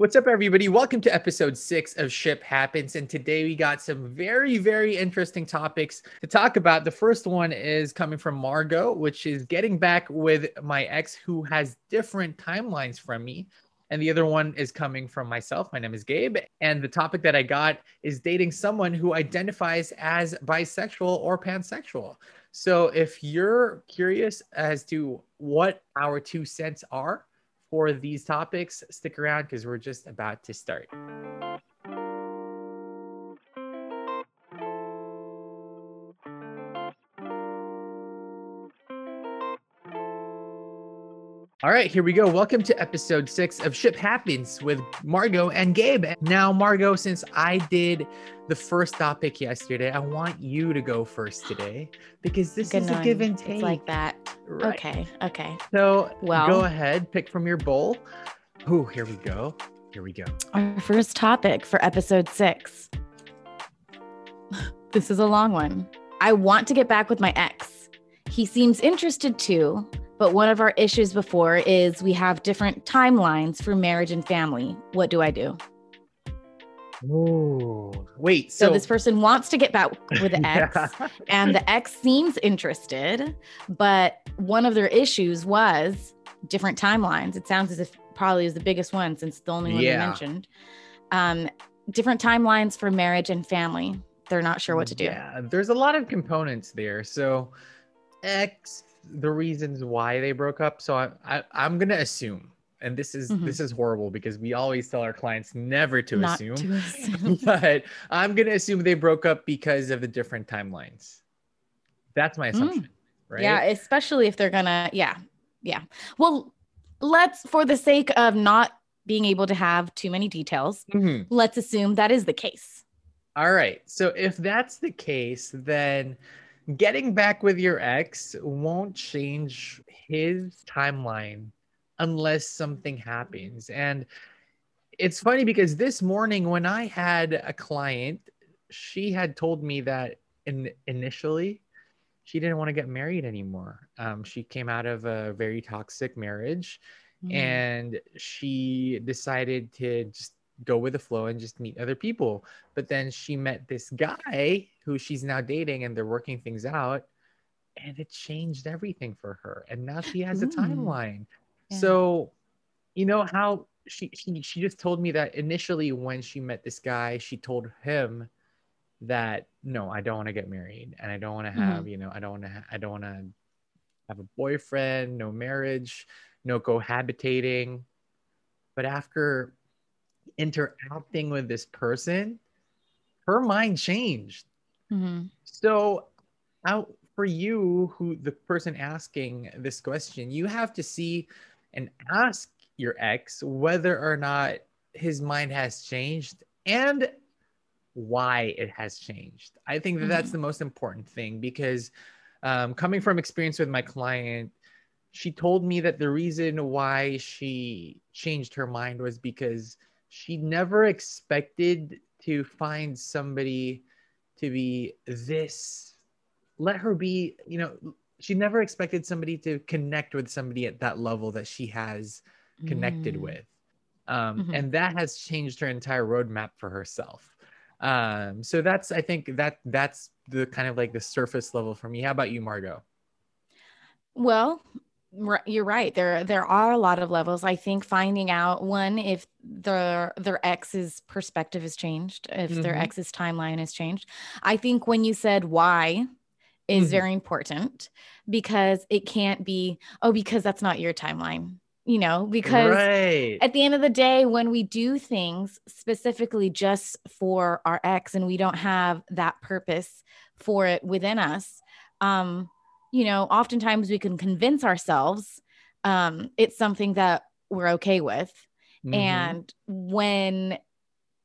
What's up, everybody? Welcome to episode six of Ship Happens. And today we got some very, very interesting topics to talk about. The first one is coming from Margot, which is getting back with my ex who has different timelines from me. And the other one is coming from myself. My name is Gabe. And the topic that I got is dating someone who identifies as bisexual or pansexual. So if you're curious as to what our two cents are, for these topics, stick around because we're just about to start. All right, here we go. Welcome to episode six of Ship Happens with Margot and Gabe. Now, Margot, since I did the first topic yesterday, I want you to go first today because this Good is a give and take. It's like that. Right. Okay. Okay. So, well, go ahead, pick from your bowl. Oh, here we go. Here we go. Our first topic for episode six. this is a long one. I want to get back with my ex. He seems interested too, but one of our issues before is we have different timelines for marriage and family. What do I do? Oh, wait. So, so, this person wants to get back with the ex, yeah. and the ex seems interested, but one of their issues was different timelines. It sounds as if probably is the biggest one since the only one yeah. you mentioned. Um, different timelines for marriage and family. They're not sure what to do. Yeah, there's a lot of components there. So, ex the reasons why they broke up. So I, I I'm gonna assume, and this is mm-hmm. this is horrible because we always tell our clients never to Not assume. To assume. but I'm gonna assume they broke up because of the different timelines. That's my assumption. Mm. Right? Yeah, especially if they're gonna, yeah, yeah. Well, let's for the sake of not being able to have too many details, mm-hmm. let's assume that is the case. All right. So if that's the case, then getting back with your ex won't change his timeline unless something happens. And it's funny because this morning when I had a client, she had told me that in initially she didn't want to get married anymore. Um, she came out of a very toxic marriage mm. and she decided to just go with the flow and just meet other people. But then she met this guy who she's now dating and they're working things out. And it changed everything for her. And now she has a timeline. Yeah. So, you know how she, she she just told me that initially when she met this guy, she told him that no, I don't want to get married and I don't want to have, mm-hmm. you know, I don't want to ha- I don't want to have a boyfriend, no marriage, no cohabitating. But after interacting with this person, her mind changed. Mm-hmm. So, out for you, who the person asking this question, you have to see and ask your ex whether or not his mind has changed and why it has changed. I think that mm-hmm. that's the most important thing because um, coming from experience with my client, she told me that the reason why she changed her mind was because she never expected to find somebody to be this let her be you know she never expected somebody to connect with somebody at that level that she has connected mm. with um, mm-hmm. and that has changed her entire roadmap for herself um, so that's i think that that's the kind of like the surface level for me how about you margot well you're right there there are a lot of levels i think finding out one if their their ex's perspective has changed if mm-hmm. their ex's timeline has changed i think when you said why is mm-hmm. very important because it can't be oh because that's not your timeline you know because right. at the end of the day when we do things specifically just for our ex and we don't have that purpose for it within us um you know, oftentimes we can convince ourselves um, it's something that we're okay with. Mm-hmm. And when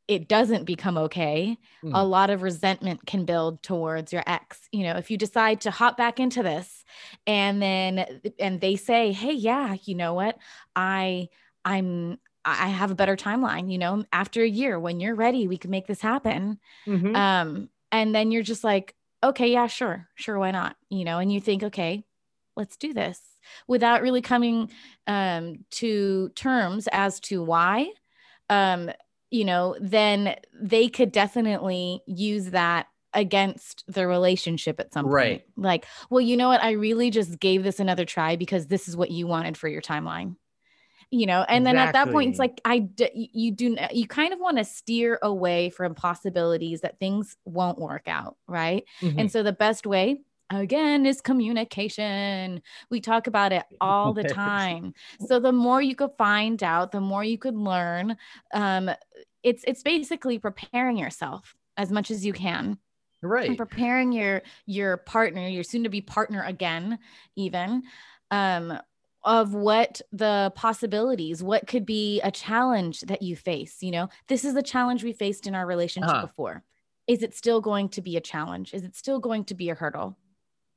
it doesn't become okay, mm. a lot of resentment can build towards your ex. You know, if you decide to hop back into this and then and they say, "Hey, yeah, you know what? I I'm I have a better timeline, you know, after a year when you're ready, we can make this happen." Mm-hmm. Um and then you're just like, okay, yeah, sure, sure, why not? You know, and you think, okay, let's do this without really coming um, to terms as to why. um, you know, then they could definitely use that against the relationship at some Right. point. Like, well, you know what? I really just gave this another try because this is what you wanted for your timeline. You know, and then at that point, it's like I d- you do you kind of want to steer away from possibilities that things won't work out, right? Mhm. And so the best way again is communication. We talk about it all the time. So the more you could find out, the more you could learn. Um, it's it's basically preparing yourself as much as you can right and right. preparing your your partner, your soon to be partner again, even um, of what the possibilities, what could be a challenge that you face. You know, this is a challenge we faced in our relationship Uh-huh. before. Is it still going to be a challenge? Is it still going to be a hurdle?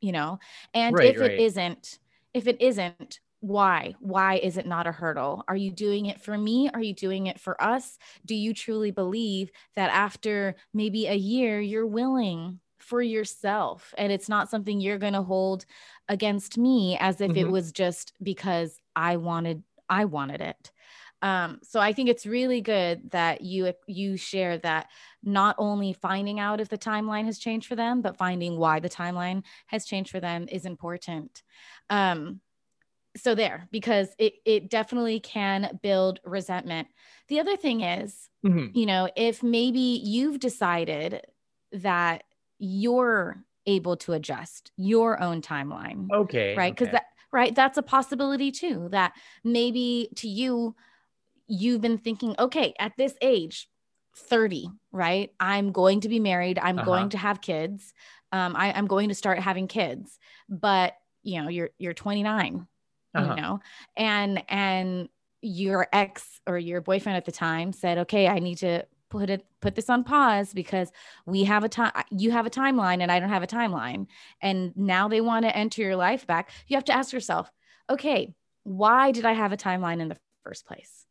You know, and Right, if right. it isn't, if it isn't, why? Why is it not a hurdle? Are you doing it for me? Are you doing it for us? Do you truly believe that after maybe a year, you're willing for yourself and it's not something you're going to hold against me as if it Mhm. was just because I wanted I wanted it. Um, so I think it's really good that you you share that not only finding out if the timeline has changed for them, but finding why the timeline has changed for them is important. Um, so there, because it it definitely can build resentment. The other thing is, Mhm. you know, if maybe you've decided that you're able to adjust your own timeline, Okay. right? Because okay. that right, that's a possibility too. That maybe to you, you've been thinking, okay, at this age, 30, right? I'm going to be married. I'm Uh-huh. going to have kids. Um, I, I'm going to start having kids. But you know, you're you're 29, Uh-huh. you know, and and your ex or your boyfriend at the time said, okay, I need to put it put this on pause because we have a time you have a timeline and I don't have a timeline. And now they want to enter your life back. You have to ask yourself, okay, why did I have a timeline in the first place?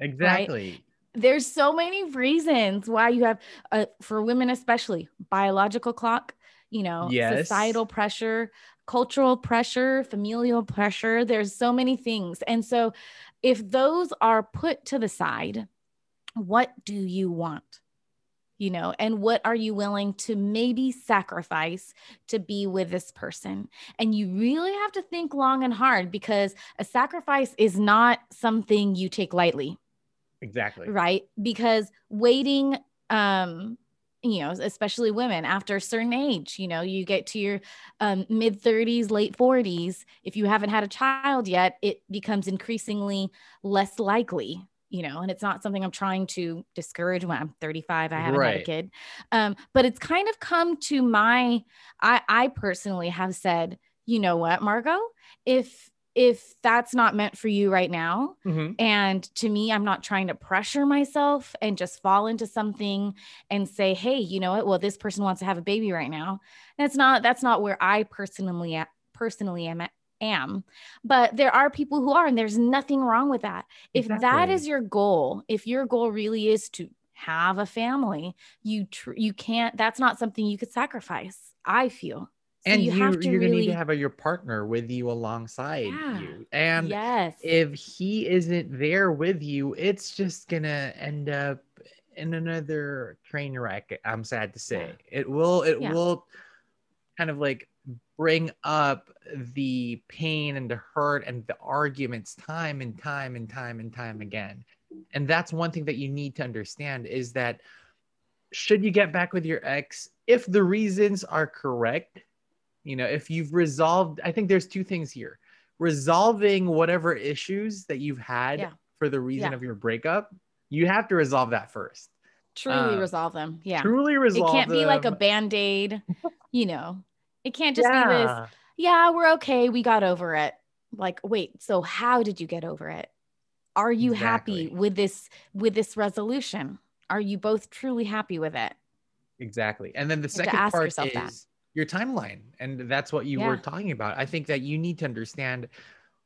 Exactly. there's so many reasons why you have uh, for women especially biological clock you know Yes. societal pressure cultural pressure familial pressure there's so many things and so if those are put to the side what do you want? You know and what are you willing to maybe sacrifice to be with this person? And you really have to think long and hard because a sacrifice is not something you take lightly. Exactly. right? Because waiting um you know especially women after a certain age you know you get to your um, mid 30s late 40s if you haven't had a child yet it becomes increasingly less likely you know and it's not something i'm trying to discourage when i'm 35 i haven't had a kid um, but it's kind of come to my i i personally have said you know what margot if if that's not meant for you right now Mhm. and to me, I'm not trying to pressure myself and just fall into something and say, hey, you know what? Well, this person wants to have a baby right now. That's not that's not where I personally a- personally am am. But there are people who are, and there's nothing wrong with that. If that Exactly. is your goal, if your goal really is to have a family, you tr- you can't. That's not something you could sacrifice. I feel. So and you, you, have to you're really gonna need to have a, your partner with you alongside Yeah. you. And yes. if he isn't there with you, it's just gonna end up in another train wreck. I'm sad to say. It will it Yeah. will kind of like bring up the pain and the hurt and the arguments time and time and time and time again. And that's one thing that you need to understand is that should you get back with your ex, if the reasons are correct, you know, if you've resolved, I think there's two things here resolving whatever issues that you've had Yeah. for the reason Yeah. of your breakup, you have to resolve that first. Truly uh, resolve them. Yeah. Truly resolve it can't be like a them. band-aid you know it can't just be this Yeah. yeah we're okay we got over it like wait so how did you get over it are you happy with this with this resolution are you both truly happy with it Exactly. And then the second part is that. your timeline. And that's what you were talking about. I think that you need to understand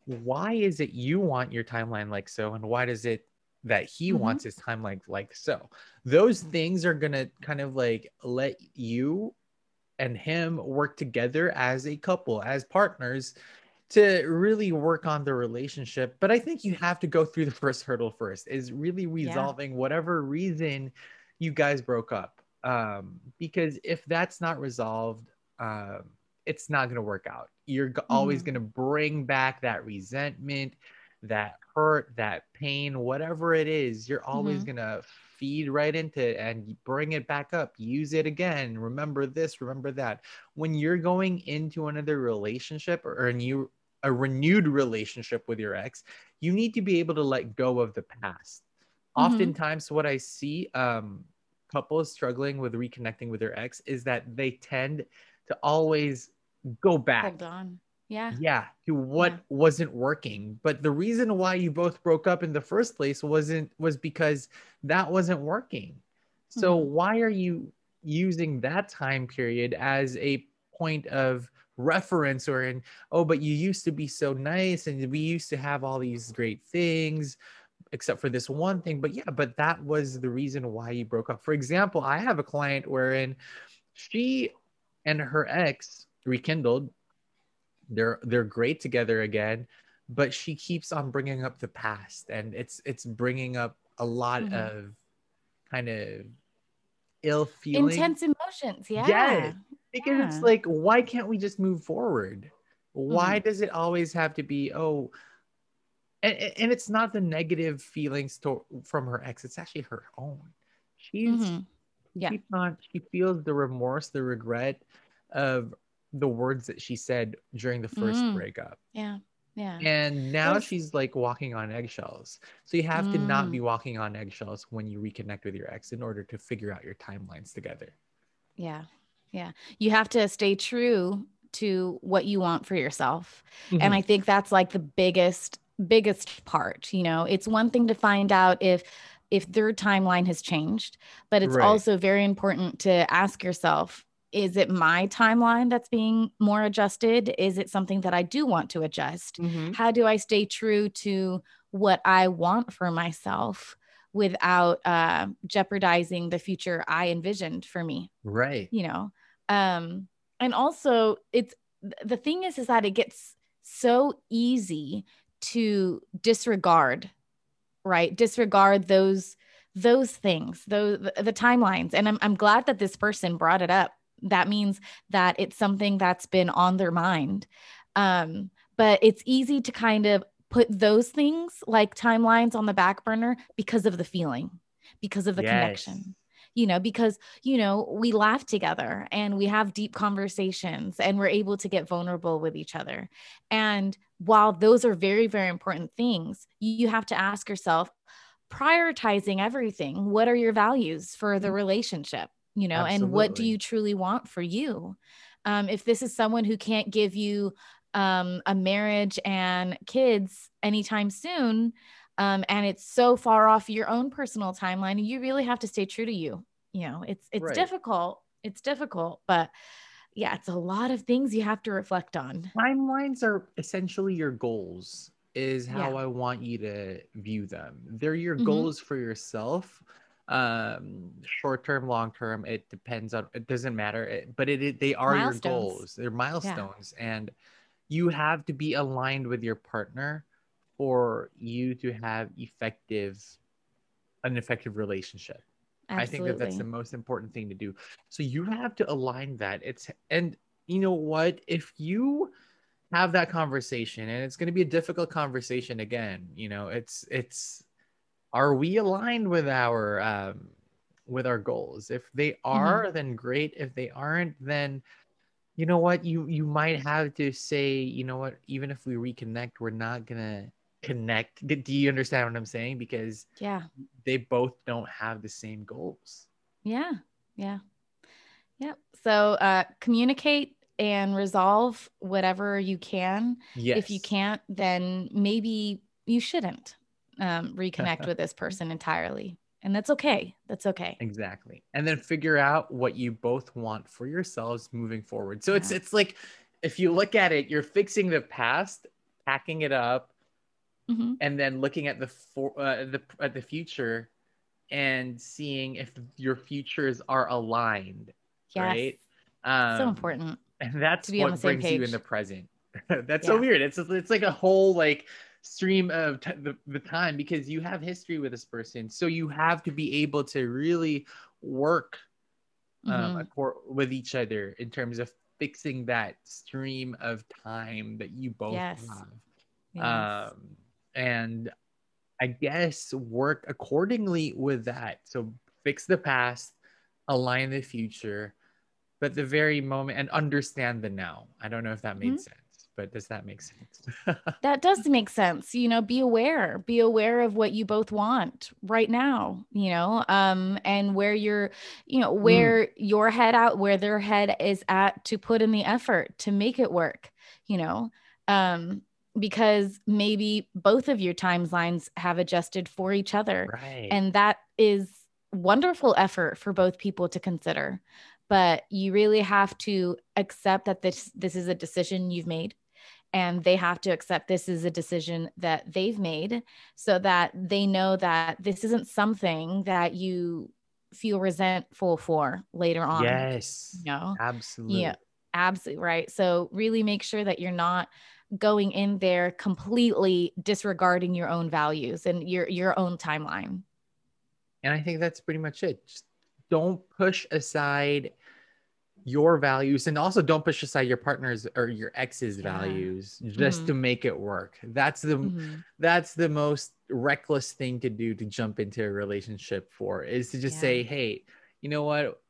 why is it you want your timeline like so and why does it that he Mhm. wants his timeline like so. Those things are going to kind of like let you and him work together as a couple, as partners to really work on the relationship. But I think you have to go through the first hurdle first is really resolving yeah. whatever reason you guys broke up. Um, because if that's not resolved, um, it's not going to work out. You're mm-hmm. always going to bring back that resentment, that hurt, that pain, whatever it is. You're always mm-hmm. going to feed right into it and bring it back up. Use it again. Remember this, remember that. When you're going into another relationship or a new a renewed relationship with your ex, you need to be able to let go of the past. Mm-hmm. Oftentimes, what I see um, couples struggling with reconnecting with their ex is that they tend to always go back. Hold on. Yeah. Yeah. To what yeah. wasn't working. But the reason why you both broke up in the first place wasn't was because that wasn't working. So mm-hmm. why are you using that time period as a point of reference or in oh but you used to be so nice and we used to have all these great things except for this one thing but yeah but that was the reason why you broke up for example i have a client wherein she and her ex rekindled they're they're great together again but she keeps on bringing up the past and it's it's bringing up a lot mm-hmm. of kind of ill feeling intense emotions yeah yeah because yeah. it's like why can't we just move forward why mm-hmm. does it always have to be oh and, and it's not the negative feelings to, from her ex it's actually her own she's mm-hmm. yeah she, she feels the remorse the regret of the words that she said during the first mm. breakup. Yeah. Yeah. And now she's like walking on eggshells. So you have mm. to not be mm. walking on eggshells when you reconnect with your ex in order to figure out your timelines together. Yeah. Yeah. You have to stay true to what you want for yourself. Mm-hmm. And I think that's like the biggest biggest part, you know. It's one thing to find out if if their timeline has changed, but it's right. also very important to ask yourself, is it my timeline that's being more adjusted? Is it something that I do want to adjust? Mm-hmm. How do I stay true to what I want for myself without uh, jeopardizing the future I envisioned for me? Right. You know, um, and also it's the thing is, is that it gets so easy to disregard, right? Disregard those those things, those the, the timelines. And I'm I'm glad that this person brought it up that means that it's something that's been on their mind. Um, but it's easy to kind of put those things like timelines on the back burner because of the feeling, because of the yes. connection you know, because, you know, we laugh together and we have deep conversations and we're able to get vulnerable with each other. And while those are very, very important things, you have to ask yourself, prioritizing everything, what are your values for the mm. relationship? You know Absolutely. and what do you truly want for you um, if this is someone who can't give you um, a marriage and kids anytime soon um, and it's so far off your own personal timeline you really have to stay true to you you know it's it's right. difficult it's difficult but yeah it's a lot of things you have to reflect on timelines are essentially your goals is how yeah. i want you to view them they're your mm-hmm. goals for yourself um short term long term it depends on it doesn't matter it, but it, it, they are your goals they're milestones yeah. and you have to be aligned with your partner for you to have effective an effective relationship. Absolutely. i think that that's the most important thing to do. So you have to align that. It's and you know what? If you have that conversation and it's going to be a difficult conversation again you know it's it's are we aligned with our um, with our goals? If they mm-hmm. are mm-hmm. then great. If they aren't then you know what? You you might have to say you know what? Even if we reconnect we're not gonna connect. Do you understand what i'm saying? Because yeah. they both don't have the same goals. Yeah. Yeah. Yep. So uh communicate and resolve whatever you can. Yes. if you can't then maybe you shouldn't um, reconnect with this person entirely. And that's okay. That's okay. Exactly. And then figure out what you both want for yourselves moving forward. So yeah. it's it's like if you look at it, you're fixing the past, packing it up, mm-hmm. and then looking at the for uh, the at the future and seeing if your futures are aligned. Yes. Right. Um, so important. And that's what brings page. you in the present That's so weird. It's it's like a whole like stream of t- the, the time because you have history with this person, so you have to be able to really work um, Mhm. acor- with each other in terms of fixing that stream of time that you both Yes. have. Yes. Um, and I guess work accordingly with that. So fix the past, align the future, but the very moment and understand the now. I don't know if that made Mhm. sense, but does that make sense? that does make sense you know be aware be aware of what you both want right now you know um and where you're you know where your head out where their head is at to put in the effort to make it work you know um because maybe both of your timelines have adjusted for each other right. and that is wonderful effort for both people to consider but you really have to accept that this this is a decision you've made and they have to accept this is a decision that they've made so that they know that this isn't something that you feel resentful for later on yes. you know Absolutely. absolutely right so really make sure that you're not going in there completely disregarding your own values and your your own timeline And I think that's pretty much it. Just don't push aside your values and also don't push aside your partner's or your ex's Yeah. values just Mhm. to make it work. That's the Mhm. that's the most reckless thing to do to jump into a relationship for is to just Yeah. say, "Hey, you know what?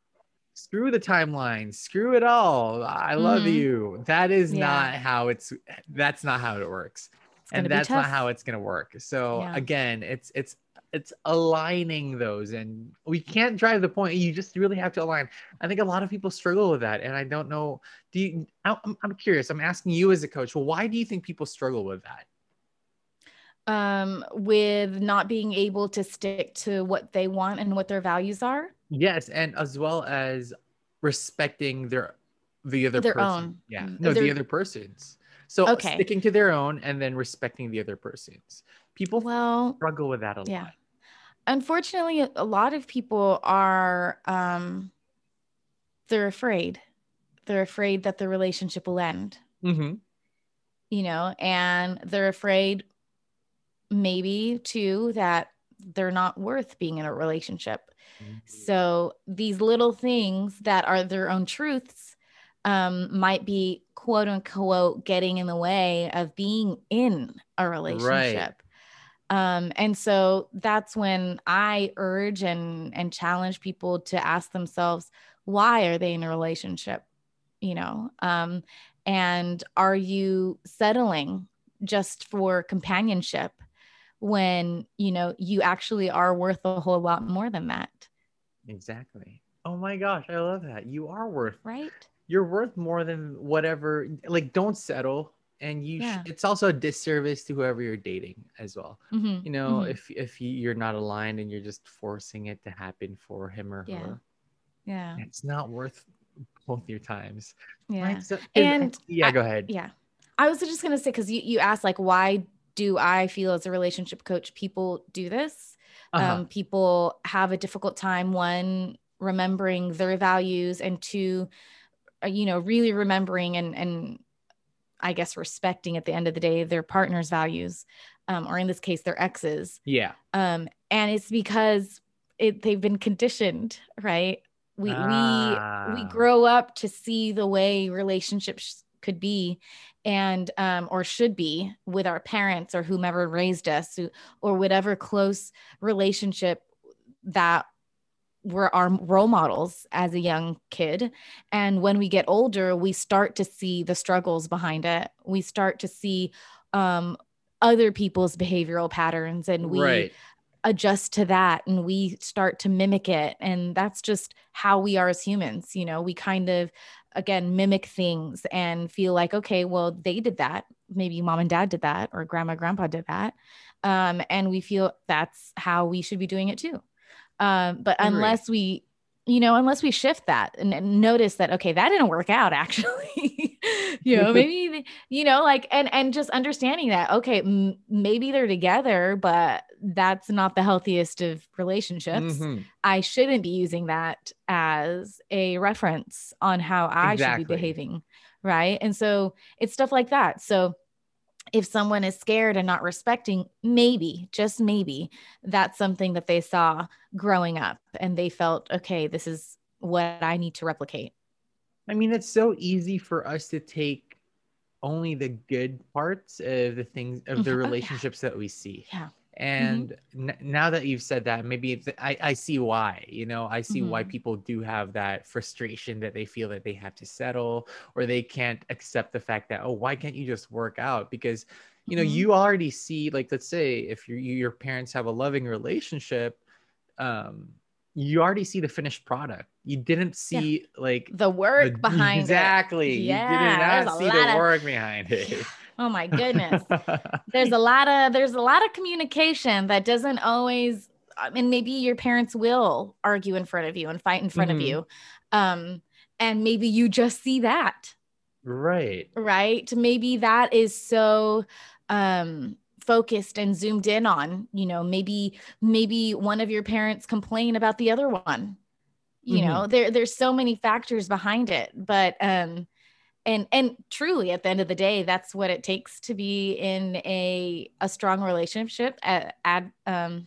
Screw the timeline. Screw it all. I love Mhm. you." That is Yeah. not how it's that's not how it works and that's not how it's going to work so again it's it's it's aligning those and we can't drive the point. You just really have to align. I think a lot of people struggle with that and i don't know do you i'm, I'm curious i'm asking you as a coach well why do you think people struggle with that? Um with not being able to stick to what they want and what their values are? Yes and as well as respecting their the other Their person. own. yeah Mm, no the other person's. So Okay. sticking to their own and then respecting the other person's. People well struggle with that a yeah. lot unfortunately a- lot of people are um they're afraid. They're afraid that the relationship will end. Mm-hmm. you know and they're afraid maybe too that they're not worth being in a relationship. So these little things that are their own truths um, might be quote unquote getting in the way of being in a relationship. Um, and so that's when I urge and and challenge people to ask themselves, why are they in a relationship? You know, um, and are you settling just for companionship when you know you actually are worth a whole lot more than that? Exactly. Oh my gosh, I love that. You are worth Right. you're worth more than whatever like don't settle and you sh- it's also a disservice to whoever you're dating as well. Mhm, You know, mhm. if if you- you're not aligned and you're just forcing it to happen for him or Yeah. her, yeah. it's not worth both your times. Yeah. Right? So- And yeah, I- go ahead. Yeah. I was just going to say, because you, you asked, like, why do I feel as a relationship coach people do this? Uh-huh. Um, people have a difficult time, one, remembering their values, and two, uh, you know, really remembering and, and I guess respecting at the end of the day their partner's values, um, or in this case, their exes. yeah. Um, and it's because it, they've been conditioned, right? We, we, we Ah. grow up to see the way relationships could be and um, or should be with our parents or whomever raised us or whatever close relationship that were our role models as a young kid. And when we get older we start to see the struggles behind it. We start to see um, other people's behavioral patterns and we right. adjust to that and we start to mimic it. And that's just how we are as humans you know? We kind of again mimic things and feel like okay well they did that. Maybe mom and dad did that or grandma grandpa did that. Um, and we feel that's how we should be doing it too um, but Agree. unless we you know unless we shift that and, and notice that okay that didn't work out actually. You know maybe you know like and and just understanding that okay m- maybe they're together but that's not the healthiest of relationships. Mhm. i shouldn't be using that as a reference on how i should be behaving right? And so it's stuff like that. So if someone is scared and not respecting maybe just maybe that's something that they saw growing up and they felt okay this is what i need to replicate i mean it's so easy for us to take only the good parts of the things of the Mhm. Oh, yeah. relationships that we see yeah and n- now that you've said that maybe I, I see why you know i see why Mhm. people do have that frustration that they feel that they have to settle or they can't accept the fact that oh why can't you just work out? Because you know Mhm. you already see like let's say if your your parents have a loving relationship um you already see the finished product. You didn't see like the work the- behind exactly. Yeah, you did not see the of- work behind it it oh my goodness. There's a lot of there's a lot of communication that doesn't always I mean maybe your parents will argue in front of you and fight in front Mhm. of you um and maybe you just see that. Right. Right? Maybe that is so um focused and zoomed in on you know maybe maybe one of your parents complain about the other one. You Mhm. know there there's so many factors behind it but um and and truly at the end of the day that's what it takes to be in a a strong relationship at, ad um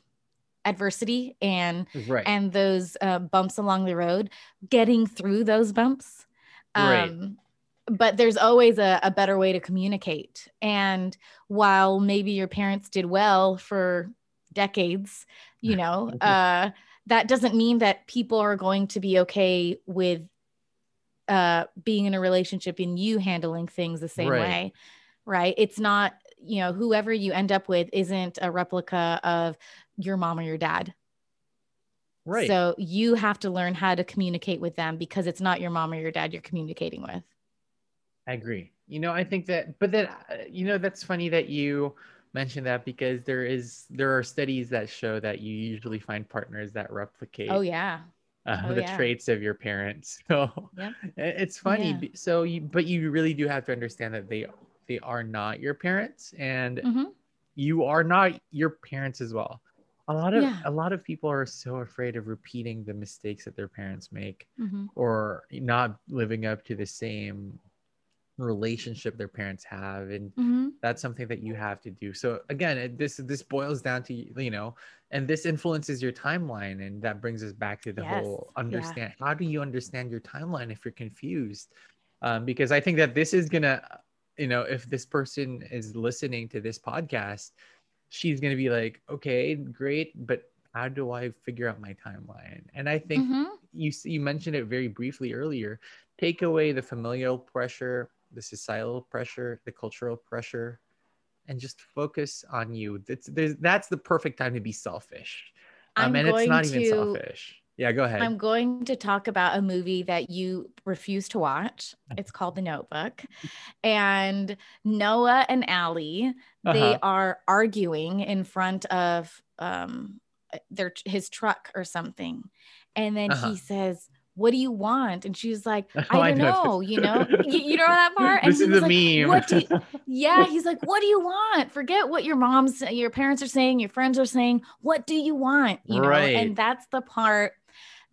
adversity and right and those uh, bumps along the road, getting through those bumps. Right. Um, but there's always a, a better way to communicate. And while maybe your parents did well for decades, you know, uh, that doesn't mean that people are going to be okay with uh, being in a relationship and you handling things the same Right. way. Right. It's not, you know, whoever you end up with isn't a replica of your mom or your dad. right So you have to learn how to communicate with them because it's not your mom or your dad you're communicating with. I agree. You know, I think that, but then, uh, you know, that's funny that you mentioned that because there is, there are studies that show that you usually find partners that replicate Oh yeah. Uh, oh, the yeah. traits of your parents. So Yep. it's funny. Yeah. So you, but you really do have to understand that they, they are not your parents and Mhm. you are not your parents as well. A lot of, Yeah. a lot of people are so afraid of repeating the mistakes that their parents make Mhm. or not living up to the same relationship their parents have and Mhm. that's something that you have to do so again it, this this boils down to you know and this influences your timeline and that brings us back to the Yes, whole yeah. understand how do you understand your timeline if you're confused um, because i think that this is gonna you know if this person is listening to this podcast she's gonna be like okay great but how do i figure out my timeline and i think Mhm. you you mentioned it very briefly earlier take away the familial pressure the societal pressure the cultural pressure and just focus on you that's there's that's the perfect time to be selfish um, I'm and it's going not even to- selfish yeah go ahead I'm going to talk about a movie that you refuse to watch. It's called The Notebook. And Noah and Allie, they Uh-huh. are arguing in front of um their his truck or something. And then Uh-huh. he says, "What do you want?" And she's like, Oh, "I I don't know know, you know. You, you know that part?" And this is like, meme "What do you- yeah, he's like, "What do you want? Forget what your mom's, your parents are saying, your friends are saying. What do you want?" You know, and that's the part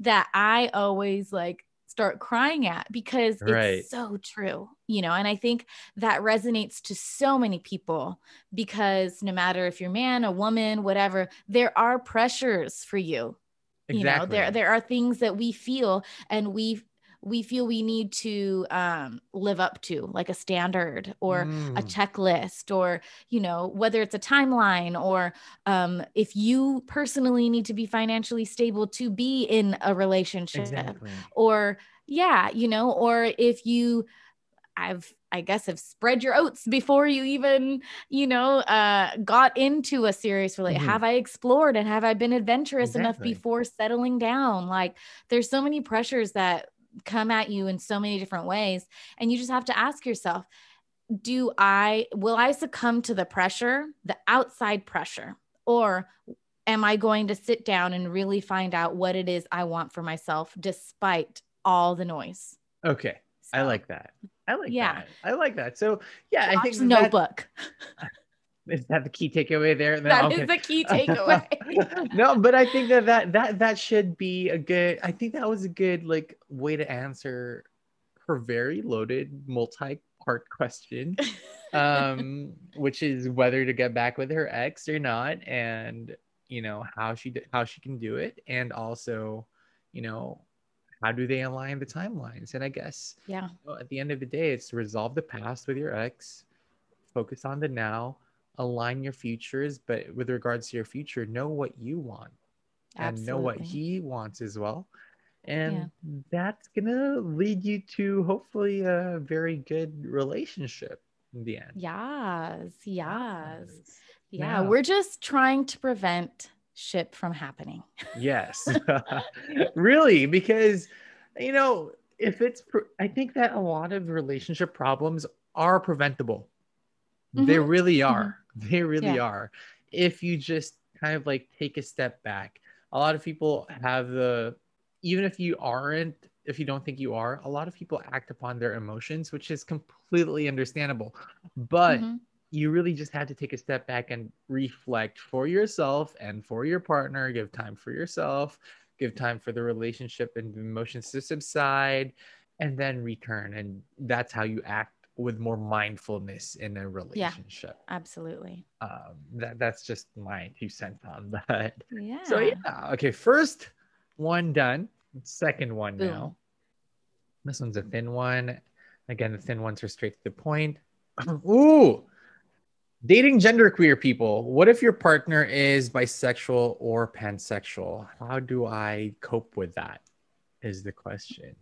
that I always like start crying at because it's so true, you know. And I think that resonates to so many people because no matter if you're man, a woman, whatever, there are pressures for you. You know, there there are things that we feel and we we feel we need to um, live up to, like a standard or a Mm, checklist or you know whether it's a timeline or um, if you personally need to be financially stable to be in a relationship exactly. or yeah you know or if you i've i guess have spread your oats before you even you know uh got into a serious relationship Mhm. have i explored and have i been adventurous enough before settling down? Like there's so many pressures that come at you in so many different ways and you just have to ask yourself do i will i succumb to the pressure the outside pressure? Or am i going to sit down and really find out what it is i want for myself despite all the noise? Okay i like that i like Yeah. that i like that so yeah i think that, notebook is that the key takeaway there No, That is okay. the key takeaway no, but I think that, that that that should be a good. I think that was a good like way to answer her very loaded multi-part question, um, which is whether to get back with her ex or not, and you know how she how she can do it, and also, you know, how do they align the timelines? And I guess yeah, at the end of the day, it's to resolve the past with your ex, focus on the now, align your futures, but with regards to your future, know what you want Absolutely. and know what he wants as well and yeah. that's gonna lead you to hopefully a very good relationship in the end yes yes yeah, yeah. we're just trying to prevent ship from happening yes really because you know if it's pre- i think that a lot of relationship problems are preventable mm-hmm. they really are mm-hmm. they really yeah. are if you just kind of like take a step back a lot of people have the even if you aren't if you don't think you are a lot of people act upon their emotions which is completely understandable but mm-hmm. You really just had to take a step back and reflect for yourself and for your partner give time for yourself give time for the relationship and emotions to subside and then return and that's how you act with more mindfulness in a relationship. Yeah, absolutely. Um, that that's just my two cents on that. Yeah. So yeah. Okay. First one done. Second one Boom. now. This one's a thin one. Again, the thin ones are straight to the point. Ooh. Dating genderqueer people. What if your partner is bisexual or pansexual? How do I cope with that? Is the question.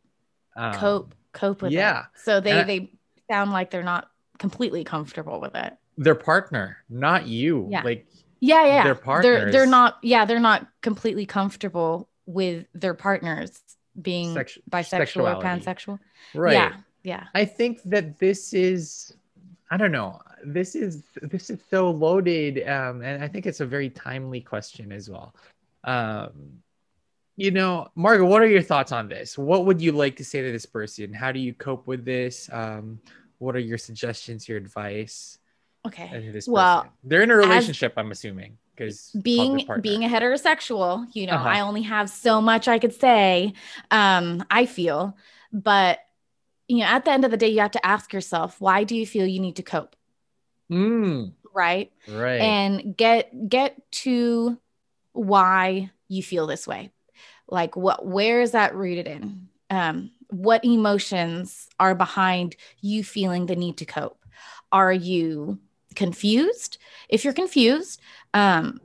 Um, cope cope with yeah. It. So they they sound like they're not completely comfortable with it. Their partner, not you. Yeah. Like yeah, yeah. Their partners. They're they're not yeah, they're not completely comfortable with their partners being Sex- bisexual or pansexual. Right. Yeah. Yeah. I think that this is I don't know. This is this is so loaded um and I think it's a very timely question as well. Um you know, Margaret, what are your thoughts on this? What would you like to say to this person? How do you cope with this? Um what are your suggestions, your advice? Okay. well, they're in a relationship, I'm assuming because being being a heterosexual you know uh-huh. i only have so much i could say um i feel but you know at the end of the day you have to ask yourself why do you feel you need to cope mm. right right and get get to why you feel this way like what where is that rooted in um what emotions are behind you feeling the need to cope are you confused if you're confused um,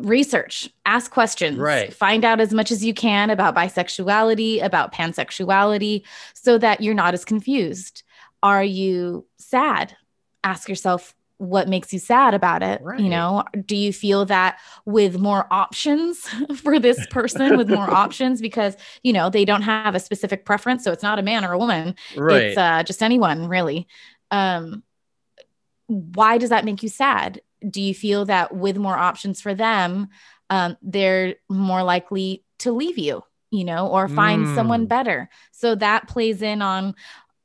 research, ask questions, right. find out as much as you can about bisexuality, about pansexuality, so that you're not as confused. Are you sad? Ask yourself what makes you sad about it. Right. You know, do you feel that with more options for this person, with more options, because, you know, they don't have a specific preference. So it's not a man or a woman, right. it's uh, just anyone really. Um, why does that make you sad? do you feel that with more options for them, um, they're more likely to leave you, you know, or find mm. someone better? So that plays in on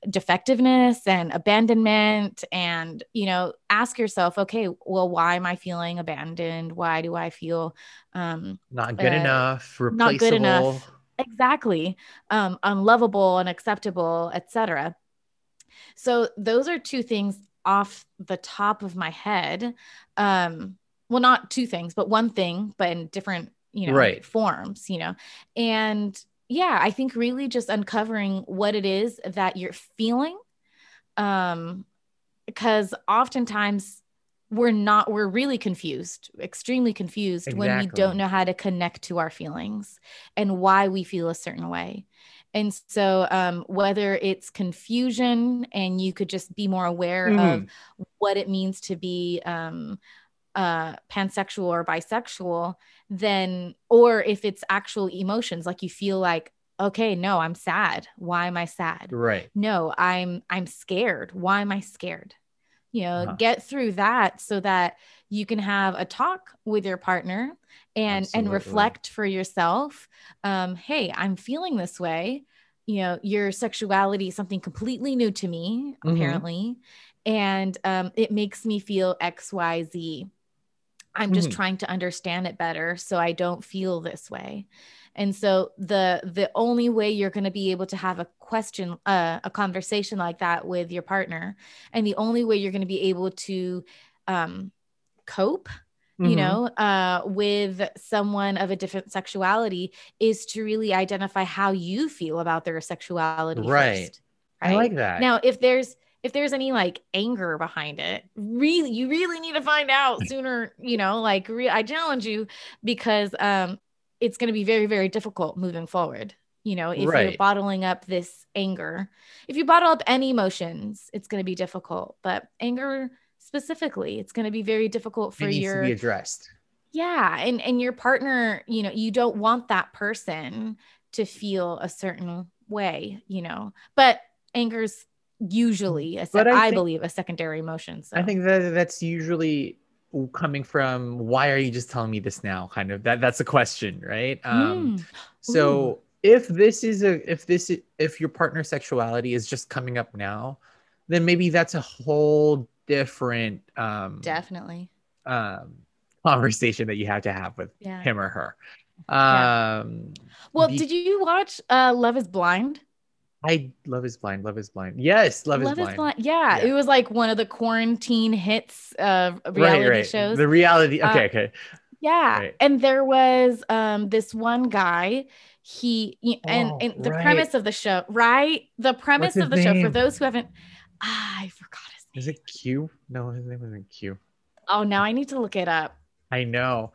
defectiveness and abandonment and you know ask yourself okay well why am i feeling abandoned? Why do i feel um not good uh, enough replaceable not good enough. exactly. Um unlovable unacceptable etc so those are two things off the top of my head. Um well not two things but one thing but in different you know right. forms you know. And yeah i think really just uncovering what it is that you're feeling um because oftentimes we're not we're really confused extremely confused exactly. when we don't know how to connect to our feelings and why we feel a certain way and so, um, whether it's confusion and you could just be more aware mm. of what it means to be um, uh, pansexual or bisexual, then, or if it's actual emotions, like you feel like, okay, no, I'm sad. Why am I sad? Right. No, I'm I'm scared. Why am I scared? You know, uh-huh. get through that so that you can have a talk with your partner and Absolutely. and reflect for yourself um, hey i'm feeling this way you know your sexuality is something completely new to me mm-hmm. apparently and um, it makes me feel xyz I'm just Mhm. trying to understand it better so I don't feel this way. And so the the only way you're going to be able to have a question uh, a conversation like that with your partner and the only way you're going to be able to um cope you Mhm. know uh with someone of a different sexuality is to really identify how you feel about their sexuality Right. first I like that. now if there's if there's any like anger behind it really you really need to find out sooner you know like re- i challenge you because um it's going to be very very difficult moving forward you know if you're bottling up this anger. If you bottle up any emotions it's going to be difficult but anger specifically it's going to be very difficult for it needs your to be addressed. yeah and and your partner you know you don't want that person to feel a certain way you know but anger's usually a se- I I, think- believe a secondary emotion so I think that that's usually coming from why are you just telling me this now? Kind of that that's a question, right? Um Mm. so if this is a if this i- if your partner's sexuality is just coming up now, then maybe that's a whole different um definitely um conversation that you have to have with yeah him or her. Yeah. Um well be- did you watch uh love is blind I love is blind, love is blind. Yes, love, is, blind. Yeah, Yeah. it was like one of the quarantine hits uh reality shows The reality. Uh, Okay, okay. Yeah. Right. And there was um this one guy, he and, Oh, and the right. premise of the show, right? The premise of the show for those who haven't ah, I forgot his name. Is it Q? No, his name wasn't Q. Oh, now I need to look it up. I know.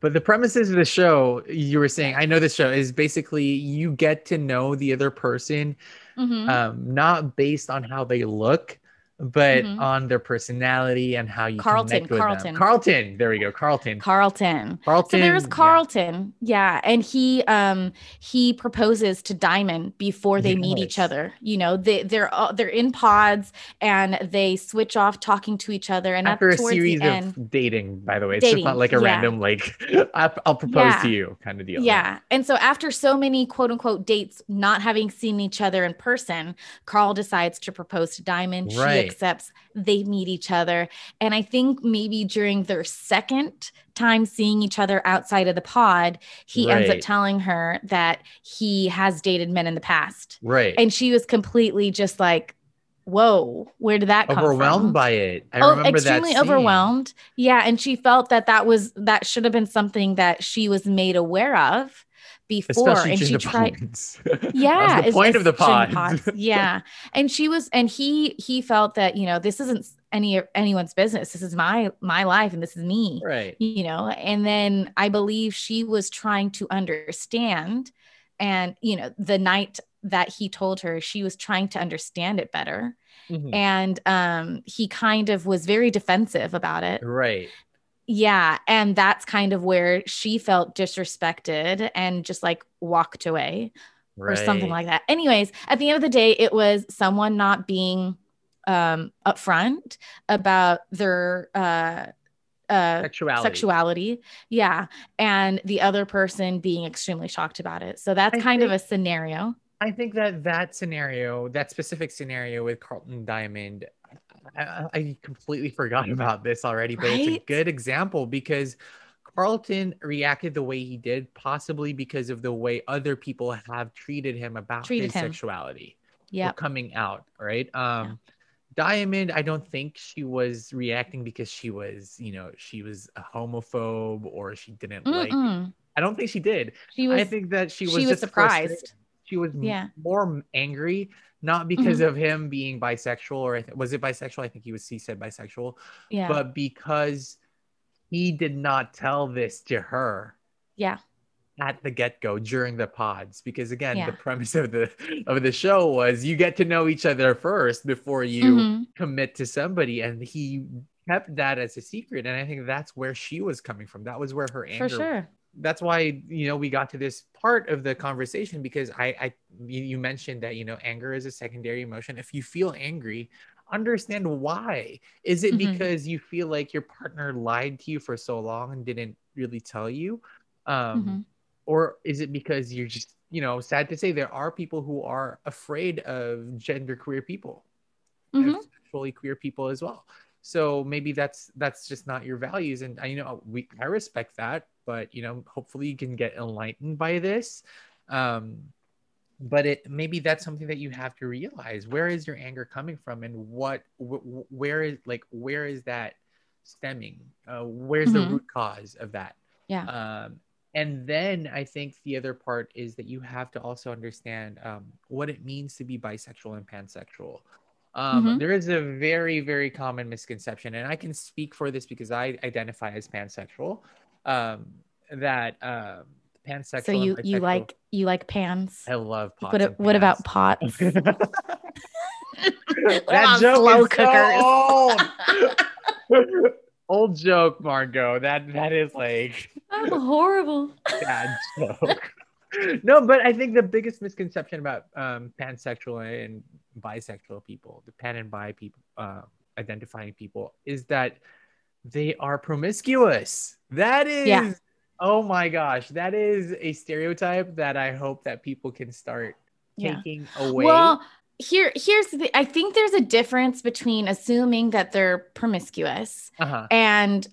But the premises of the show, you were saying, I know this show is basically you get to know the other person, Mhm. um, not based on how they look, but Mhm. on their personality and how you Carlton, connect with Carlton. them. Carlton. There we go. Carlton. Carlton. Carlton. So there was yeah. Carlton, yeah. and he um he proposes to Diamond before they meet each other. You know, they they're all, they're in pods and they switch off talking to each other. And After a series the of end, dating, by the way, it's just not like a yeah. random like I'll propose to you kind of deal. Yeah. And so after so many quote unquote dates, not having seen each other in person, Carl decides to propose to Diamond. She Right. Accepts. They meet each other. And I think maybe during their second time seeing each other outside of the pod, he ends up telling her that he has dated men in the past. Right. And she was completely just like, whoa, where did that come overwhelmed from? by it. I oh, remember extremely overwhelmed. Yeah, and she felt that that was that should have been something that she was made aware of before, Especially and she tried. pods. Yeah, the point of the pod. pods. Yeah, and she was, and he he felt that you know this isn't any anyone's business. This is my my life, and this is me. right. You know, and then I believe she was trying to understand, and you know, the night that he told her, she was trying to understand it better Mhm. and um he kind of was very defensive about it Right. Yeah and that's kind of where she felt disrespected and just like walked away or something like that. Anyways at the end of the day it was someone not being um upfront about their uh uh Sexuality. sexuality. Yeah and the other person being extremely shocked about it. So that's I kind of a scenario. I think that that scenario, that specific scenario with Carlton Diamond, I, I- completely forgot about this already, but it's a good example because Carlton reacted the way he did, possibly because of the way other people have treated him about Treated his him. sexuality yeah coming out, right? Um, Diamond, I don't think she was reacting because she was, you know, she was a homophobe or she didn't like. Mm-mm. I don't think she did. she was I think that she she was, was, just frustrated surprised she was Yeah. more angry not because of him being bisexual or th- was it bisexual? I think he was he said bisexual. Yeah. But because he did not tell this to her yeah. at the get-go during the pods because again Yeah. the premise of the of the show was you get to know each other first before you Mhm. commit to somebody and he kept that as a secret and i think that's where she was coming from. That was where her anger for sure that's why you know we got to this part of the conversation because I, I you mentioned that you know anger is a secondary emotion. If you feel angry, understand why. Is it Mhm. because you feel like your partner lied to you for so long and didn't really tell you, um, Mhm. or is it because you're just you know sad to say there are people who are afraid of gender queer people, Mhm. sexually queer people as well. So maybe that's that's just not your values. And I you know we I respect that but you know hopefully you can get enlightened by this. Um but it maybe that's something that you have to realize. Where is your anger coming from? And what wh- where is like where is that stemming? Uh, where's mm-hmm. the root cause of that? Yeah. Um and then i think the other part is that you have to also understand um, what it means to be bisexual and pansexual um, mm-hmm. there is a very very common misconception and i can speak for this because i identify as pansexual um, that um, pansexual. So you you like you like pans? I love pots. What, what about pots? that joke is so old. old joke, Margot. That that is like I'm horrible. Bad joke. no, but I think the biggest misconception about um, pansexual and bisexual people, the pan and bi people, uh, identifying people, is that they are promiscuous. That is yeah. Oh my gosh, that is a stereotype that I hope that people can start taking yeah. away. Well, here here's the I think there's a difference between assuming that they're promiscuous uh-huh. and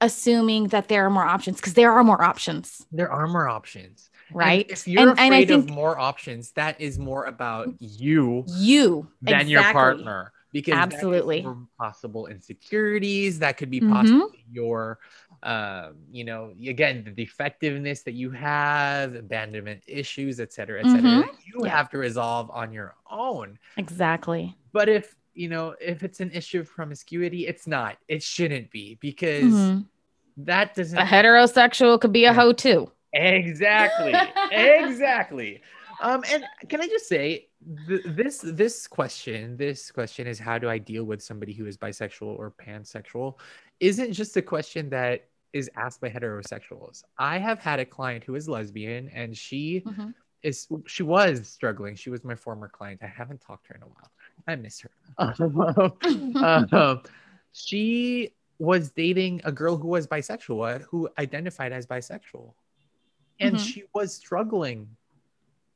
assuming that there are more options because there are more options. There are more options. Right. And if you're and, afraid and I think, of more options, that is more about you you than exactly. your partner. Because absolutely possible insecurities, that could be possibly mm-hmm. your um, you know, again, the defectiveness that you have, abandonment issues, et cetera, et cetera, mm-hmm. you yeah. have to resolve on your own. Exactly. But if, you know, if it's an issue of promiscuity, it's not, it shouldn't be because mm-hmm. that doesn't. A heterosexual could be a hoe too. Exactly. exactly. Um, and can I just say, th- this this question, this question is how do I deal with somebody who is bisexual or pansexual? Isn't just a question that is asked by heterosexuals. I have had a client who is lesbian and she mm-hmm. is she was struggling. She was my former client. I haven't talked to her in a while. I miss her. um, she was dating a girl who was bisexual, who identified as bisexual. And mm-hmm. she was struggling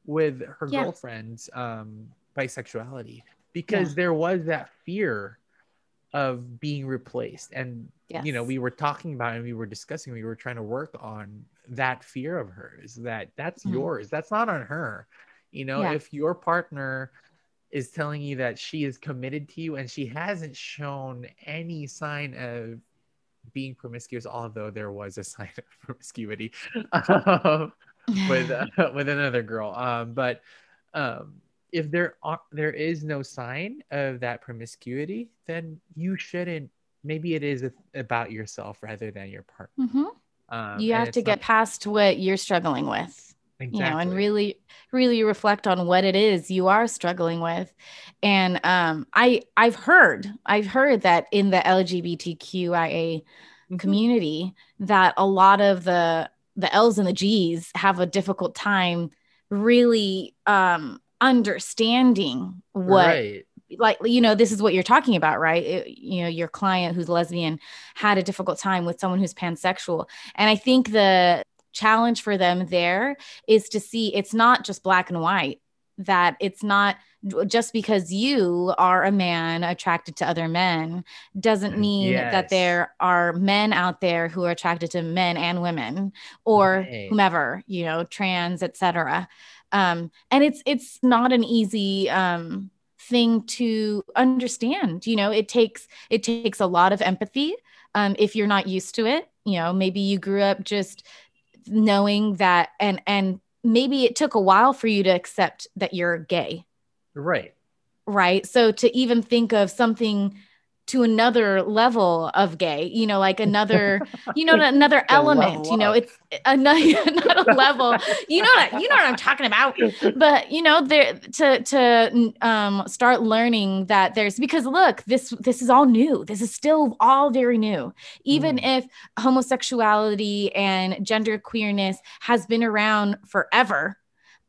with her yeah. girlfriend's um, bisexuality because yeah. there was that fear of being replaced and yes. you know we were talking about and we were discussing we were trying to work on that fear of hers that that's mm-hmm. yours that's not on her you know yeah. if your partner is telling you that she is committed to you and she hasn't shown any sign of being promiscuous although there was a sign of promiscuity um, with uh, with another girl um, but um, if there are there is no sign of that promiscuity, then you shouldn't. Maybe it is about yourself rather than your partner. Mm-hmm. Um, you have to get past what you're struggling with. Exactly. You know, and really, really reflect on what it is you are struggling with. And um, I, I've heard, I've heard that in the LGBTQIA mm-hmm. community, that a lot of the the L's and the G's have a difficult time really um, understanding what right. like you know this is what you're talking about right it, you know your client who's lesbian had a difficult time with someone who's pansexual and i think the challenge for them there is to see it's not just black and white that it's not just because you are a man attracted to other men doesn't mean yes. that there are men out there who are attracted to men and women or right. whomever you know trans etc um, and it's it's not an easy um, thing to understand you know it takes it takes a lot of empathy um, if you're not used to it you know maybe you grew up just knowing that and and maybe it took a while for you to accept that you're gay. Right. Right? So to even think of something to another level of gay you know like another you know another element you know it's another not a level you know what, you know what i'm talking about. But you know there to to um start learning that there's because look this this is all new this is still all very new. Even mm. if homosexuality and gender queerness has been around forever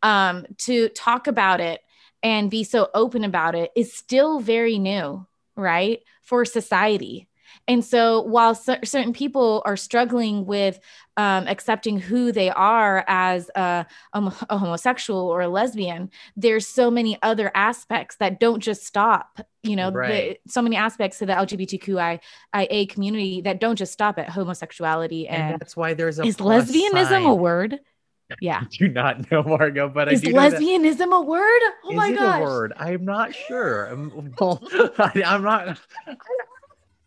um to talk about it and be so open about it is still very new right for society And so while c- certain people are struggling with um, accepting who they are as a, a, a homosexual or a lesbian, there's so many other aspects that don't just stop. You know, Right. the, so many aspects to the LGBTQIA community that don't just stop at homosexuality and and, that's why there's a is lesbianism sign. a word? Yeah. I do not know Margot, but Is I do know that- lesbianism a word? Oh Is my it a word? I'm not sure. Um, well, I, am not. I,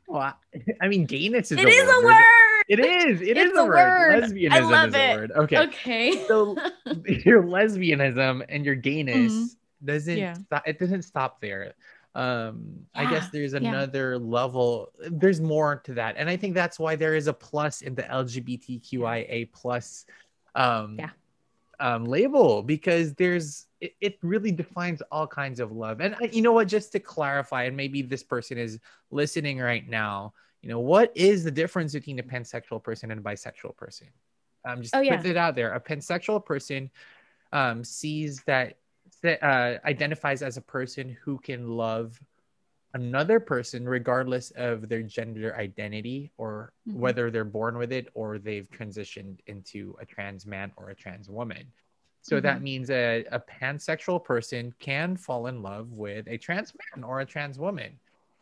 well, I- mean, gayness is It a is word. a word. It is. It is It's a a word. word. Lesbianism I love is a word. Okay. Okay. So your lesbianism and your gayness Mhm. doesn't. Yeah. Stop, it doesn't stop there. Um, I guess Yeah, there's yeah. another level. There's more to that, and I think that's why there is a plus in the LGBTQIA plus. Um, Yeah. um, label because there's it, it really defines all kinds of love. And I, you know what just to clarify and maybe this person is listening right now you know what is the difference between a pansexual person and a bisexual person? Um just Oh, put it out there. A pansexual person um sees that uh, identifies as a person who can love another person regardless of their gender identity or Mhm. whether they're born with it or they've transitioned into a trans man or a trans woman so that means a, a pansexual person can fall in love with a trans man or a trans woman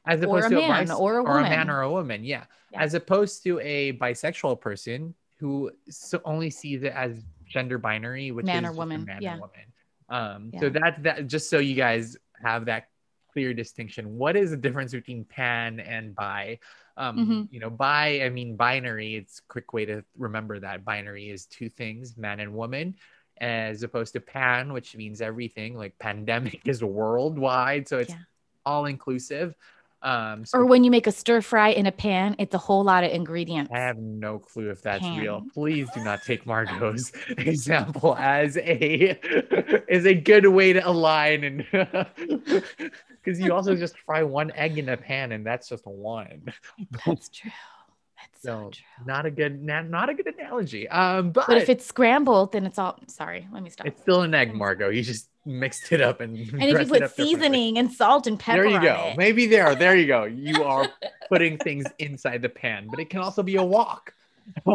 as opposed a to man bis- or a or a man or a woman yeah. Yeah. as opposed to a bisexual person who so only sees it as gender binary which Man is or a woman, man yeah. or woman um so Yeah. that that just so you guys have that clear distinction what is the difference between pan and bi um Mhm. you know bi i mean binary it's a quick way to remember that binary is two things man and woman as opposed to pan which means everything like pandemic is worldwide so it's Yeah. all inclusive um so Or when you make a stir fry in a pan, it's a whole lot of ingredients. I have no clue if that's real. Please do not take Margot's example as a is a good way to align and because you also just fry one egg in a pan and that's just one. That's true. That's so, So not a good not, not a good analogy. Um but, But if it's scrambled, then it's all. Sorry, let me stop. it's still an egg, Margot. You just mixed it up and and if you put seasoning and salt and pepper There you go. it, Maybe there. There you go. You are putting things inside the pan, but it can also be a wok.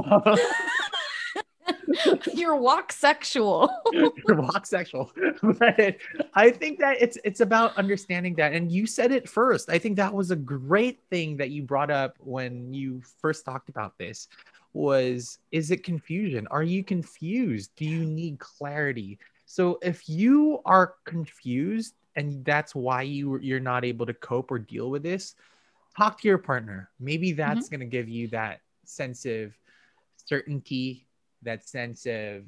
you're walk sexual. You're walk sexual. But I think that it's it's about understanding that. And you said it first. I think that was a great thing that you brought up when you first talked about this was is it confusion? Are you confused? Do you need clarity? So if you are confused and that's why you you're not able to cope or deal with this, talk to your partner. Maybe mm-hmm. that's going to give you that sense of certainty, that sense of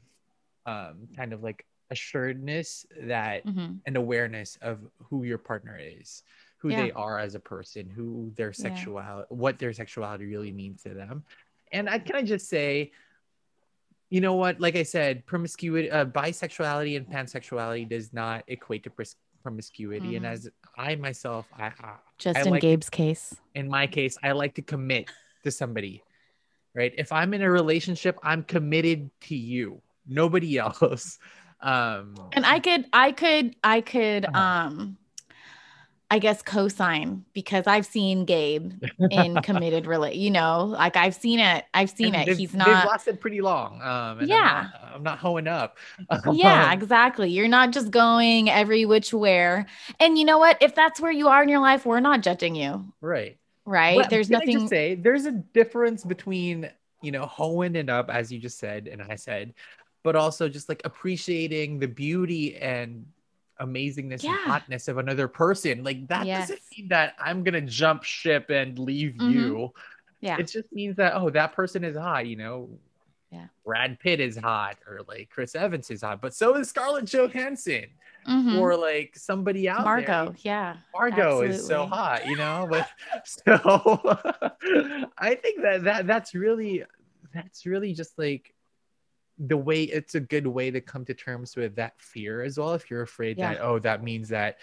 um, kind of like assuredness that Mhm. and awareness of who your partner is, who Yeah. they are as a person, who their Yeah. sexuality, what their sexuality really means to them. And I can I just say, you know what? Like I said, promiscuity, uh, bisexuality and pansexuality does not equate to promiscuity. And Mhm. as I myself, I, I Just I in like- Gabe's case. in my case, I like to commit to somebody, right? If I'm in a relationship, I'm committed to you, nobody else. Um, And I could, I could, I could, Uh-huh. um, I guess co-sign because I've seen Gabe in committed relate. You know, like I've seen it. I've seen and it. they've- He's They've not. lasted pretty long. Um, and Yeah. I'm not, I'm not hoeing up. yeah, Um, exactly. You're not just going every which where. And you know what? If that's where you are in your life, we're not judging you, right. Right? But There's I nothing. just say there's a difference between you know hoeing it up as you just said and I said, but also just like appreciating the beauty and amazingness and hotness of another person. Like that Yes. doesn't mean that I'm gonna jump ship and leave Mhm. you. Yeah. It just means that oh that person is hot. You know. Yeah. Brad Pitt is hot, or like Chris Evans is hot, but so is Scarlett Johansson, Mhm. or like somebody out there. Margot. Yeah. Margot is so hot, you know. But so I think that that that's really that's really just like the way it's a good way to come to terms with that fear as well. If you're afraid Yeah. that oh that means that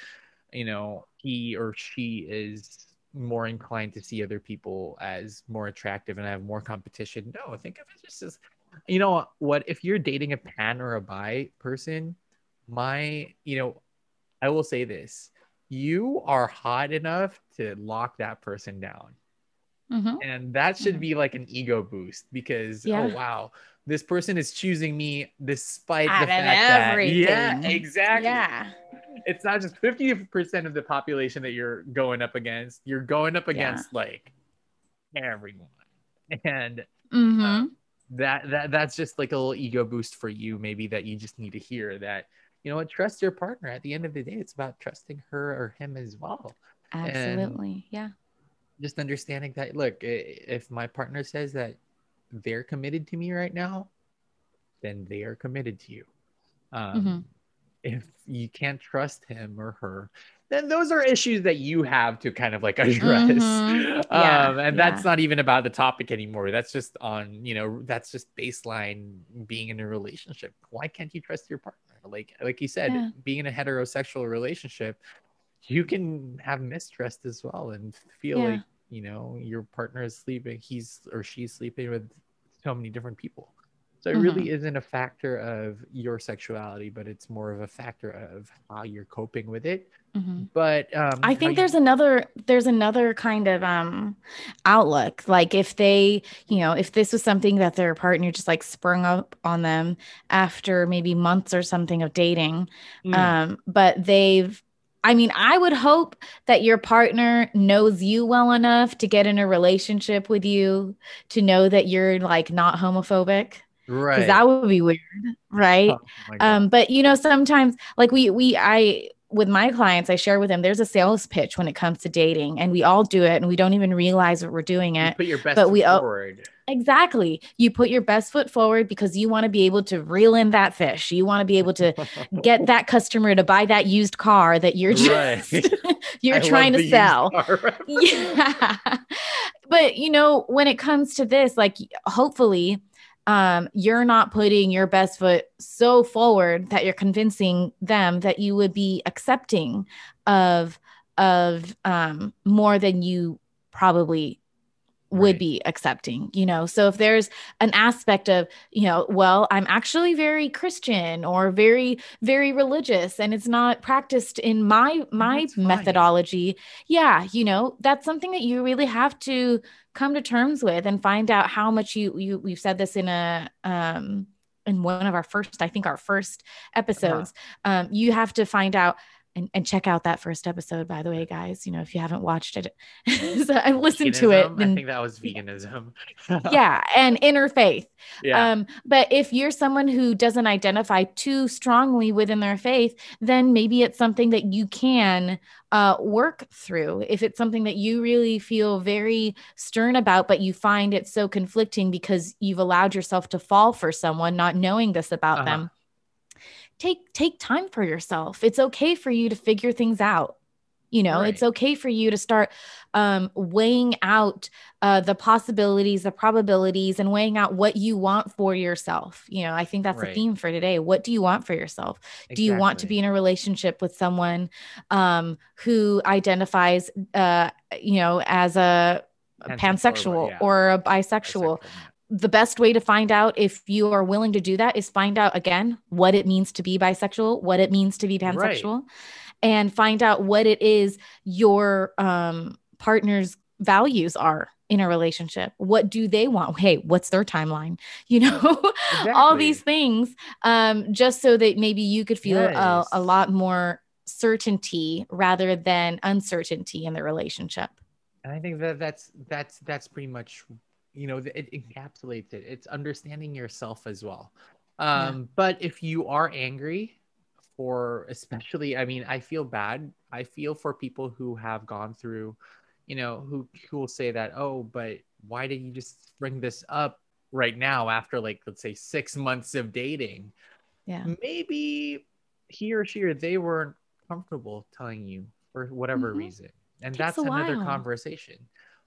you know he or she is more inclined to see other people as more attractive and have more competition. No, think of it just as you know what if you're dating a pan or a bi person, my you know I will say this you are hot enough to lock that person down. Mhm. And that should Mhm. be like an ego boost because Yeah. oh wow, this person is choosing me despite Out the fact that yeah, everything. exactly. Yeah. It's not just 50% of the population that you're going up against. You're going up Yeah. against like everyone. And hmm that that that's just like a little ego boost for you maybe that you just need to hear that you know what trust your partner at the end of the day it's about trusting her or him as well Absolutely. Yeah. just understanding that look if my partner says that they're committed to me right now then they are committed to you um, Mhm. if you can't trust him or her then those are issues that you have to kind of like address Mhm. Yeah, um, and yeah. that's not even about the topic anymore that's just on you know that's just baseline being in a relationship why can't you trust your partner like like you said Yeah. being in a heterosexual relationship you can have mistrust as well and feel like you know your partner is sleeping he's or she's sleeping with so many different people so it really Mm-hmm. isn't a factor of your sexuality but it's more of a factor of how you're coping with it Mhm. but um I think you- there's another there's another kind of um outlook. Like if they, you know, if this was something that their partner just like sprung up on them after maybe months or something of dating, Mm, um, but they've I mean, I would hope that your partner knows you well enough to get in a relationship with you to know that you're like not homophobic right. Because that would be weird, right? Oh um but you know sometimes like we we i with my clients i share with them there's a sales pitch when it comes to dating and we all do it and we don't even realize that we're doing You it put your best but foot we all- forward. Exactly. You put your best foot forward because you want to be able to reel in that fish. You want to be able to get that customer to buy that used car that you're Right. just you're I trying to sell. yeah. But you know when it comes to this like hopefully um you're not putting your best foot so forward that you're convincing them that you would be accepting of of um more than you probably would Right. be accepting you know so if there's an aspect of you know well i'm actually very christian or very very religious and it's not practiced in my my that's fine. methodology yeah you know that's something that you really have to come to terms with and find out how much you you we've said this in a um in one of our first i think our first episodes um you have to find out and, and check out that first episode by the way guys you know if you haven't watched it so i listened to it Veganism? I think that was veganism. yeah and interfaith yeah. um, but if you're someone who doesn't identify too strongly within their faith, then maybe it's something that you can uh, work through. If it's something that you really feel very stern about, but you find it so conflicting because you've allowed yourself to fall for someone, not knowing this about Uh-huh. them, take take time for yourself. It's okay for you to figure things out. You know, it's okay for you to start um, weighing out uh, the possibilities, the probabilities, and weighing out what you want for yourself. You know, I think that's the Right. theme for today. What do you want for yourself? Do you want to be in a relationship with someone um, who identifies, uh, you know, as a Pansexual pansexual yeah. or a bisexual? The best way to find out if you are willing to do that is find out again what it means to be bisexual, what it means to be Right. pansexual, and find out what it is your um, partner's values are in a relationship. What do they want? Hey, what's their timeline? You know, all these things, um, just so that maybe you could feel a, a lot more certainty rather than uncertainty in the relationship. And I think that that's that's that's pretty much, you know, it encapsulates it. It's understanding yourself as well. Yeah. Um, but if you are angry for especially, I mean, I feel bad. I feel for people who have gone through, you know, who who will say that, oh, but why did you just bring this up right now after like let's say six months of dating? Yeah. Maybe he or she or they weren't comfortable telling you for whatever Mhm. reason. And that's another while. conversation.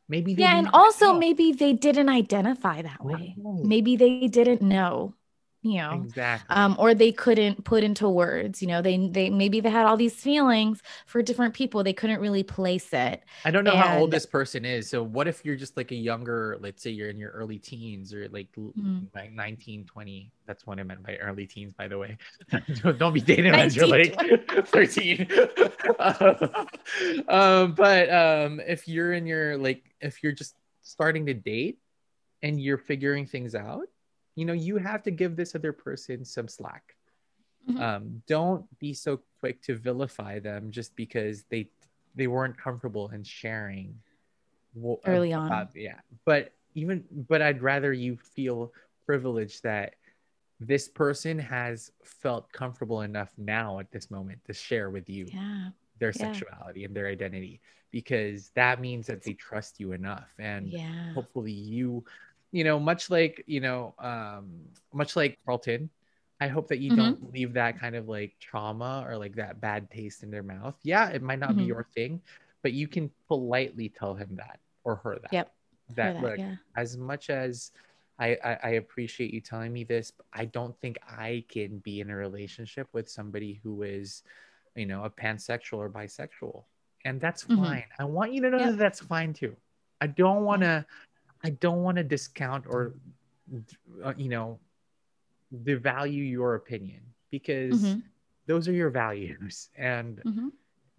Maybe they Yeah, and also help. maybe they didn't identify that way. Oh. Maybe they didn't know, you know, exactly. um, or they couldn't put into words. You know, they they maybe they had all these feelings for different people. They couldn't really place it. I don't know how old this person is. So what if you're just like a younger, let's say you're in your early teens or like Mhm. like 19, 20. That's what I meant by early teens, by the way. Don't- be dating as you're like 13. um, but um, if you're in your like if you're just starting to date and you're figuring things out, you know, you have to give this other person some slack. Mm-hmm. Um, don't be so quick to vilify them just because they they weren't comfortable in sharing early about, on. Yeah, but even but I'd rather you feel privileged that this person has felt comfortable enough now at this moment to share with you yeah. their sexuality and their identity because that means that they trust you enough and yeah. hopefully you you know much like you know um much like carlton i hope that you mm-hmm. don't leave that kind of like trauma or like that bad taste in their mouth yeah it might not mm-hmm. be your thing but you can politely tell him that or her that yep that, that look yeah. as much as I, I, I appreciate you telling me this but i don't think i can be in a relationship with somebody who is you know a pansexual or bisexual and that's mm-hmm. fine i want you to know that that's fine too i don't want to I don't want to discount or, uh, you know, devalue your opinion because mm-hmm. those are your values and mm-hmm.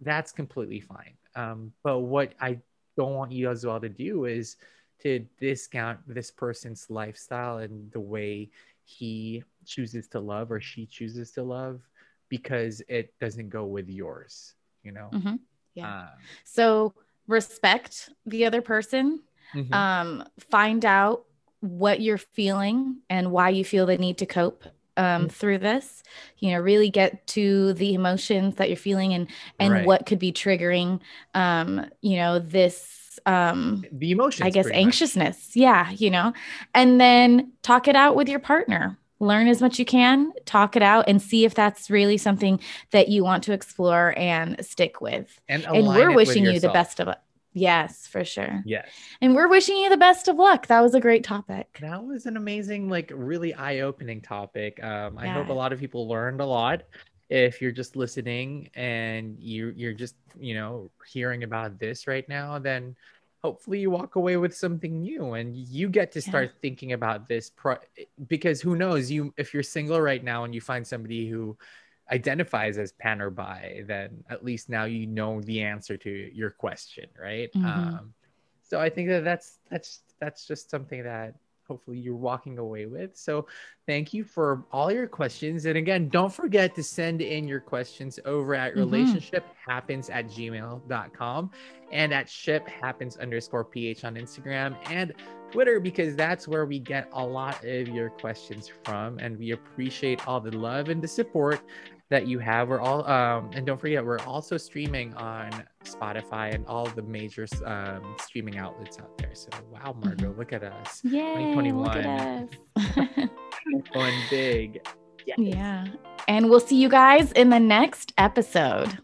that's completely fine. Um, but what I don't want you as well to do is to discount this person's lifestyle and the way he chooses to love or she chooses to love because it doesn't go with yours, you know? Mm-hmm. Yeah. Um, so respect the other person mm-hmm. um, find out what you're feeling and why you feel the need to cope um, mm-hmm. through this you know really get to the emotions that you're feeling and and right. what could be triggering um you know this um the emotions i guess anxiousness much. yeah you know and then talk it out with your partner learn as much you can talk it out and see if that's really something that you want to explore and stick with and, and we're wishing you the best of it Yes, for sure. Yes. And we're wishing you the best of luck. That was a great topic. That was an amazing, like really eye-opening topic. Um, I hope a lot of people learned a lot. If you're just listening and you you're just, you know, hearing about this right now, then hopefully you walk away with something new and you get to start yeah. thinking about this pro- because who knows you if you're single right now and you find somebody who identifies as pan or bi, then at least now you know the answer to your question, right? Mm-hmm. Um, so I think that that's that's that's just something that hopefully you're walking away with. So thank you for all your questions. And again, don't forget to send in your questions over at mm-hmm. relationship happens at gmail.com and at ship happens underscore ph on Instagram and Twitter because that's where we get a lot of your questions from. And we appreciate all the love and the support that you have. We're all, um, and don't forget, we're also streaming on Spotify and all the major um, streaming outlets out there. So, wow, Margot, mm-hmm. look at us. Yay, 2021. Going big. Yes. Yeah. And we'll see you guys in the next episode.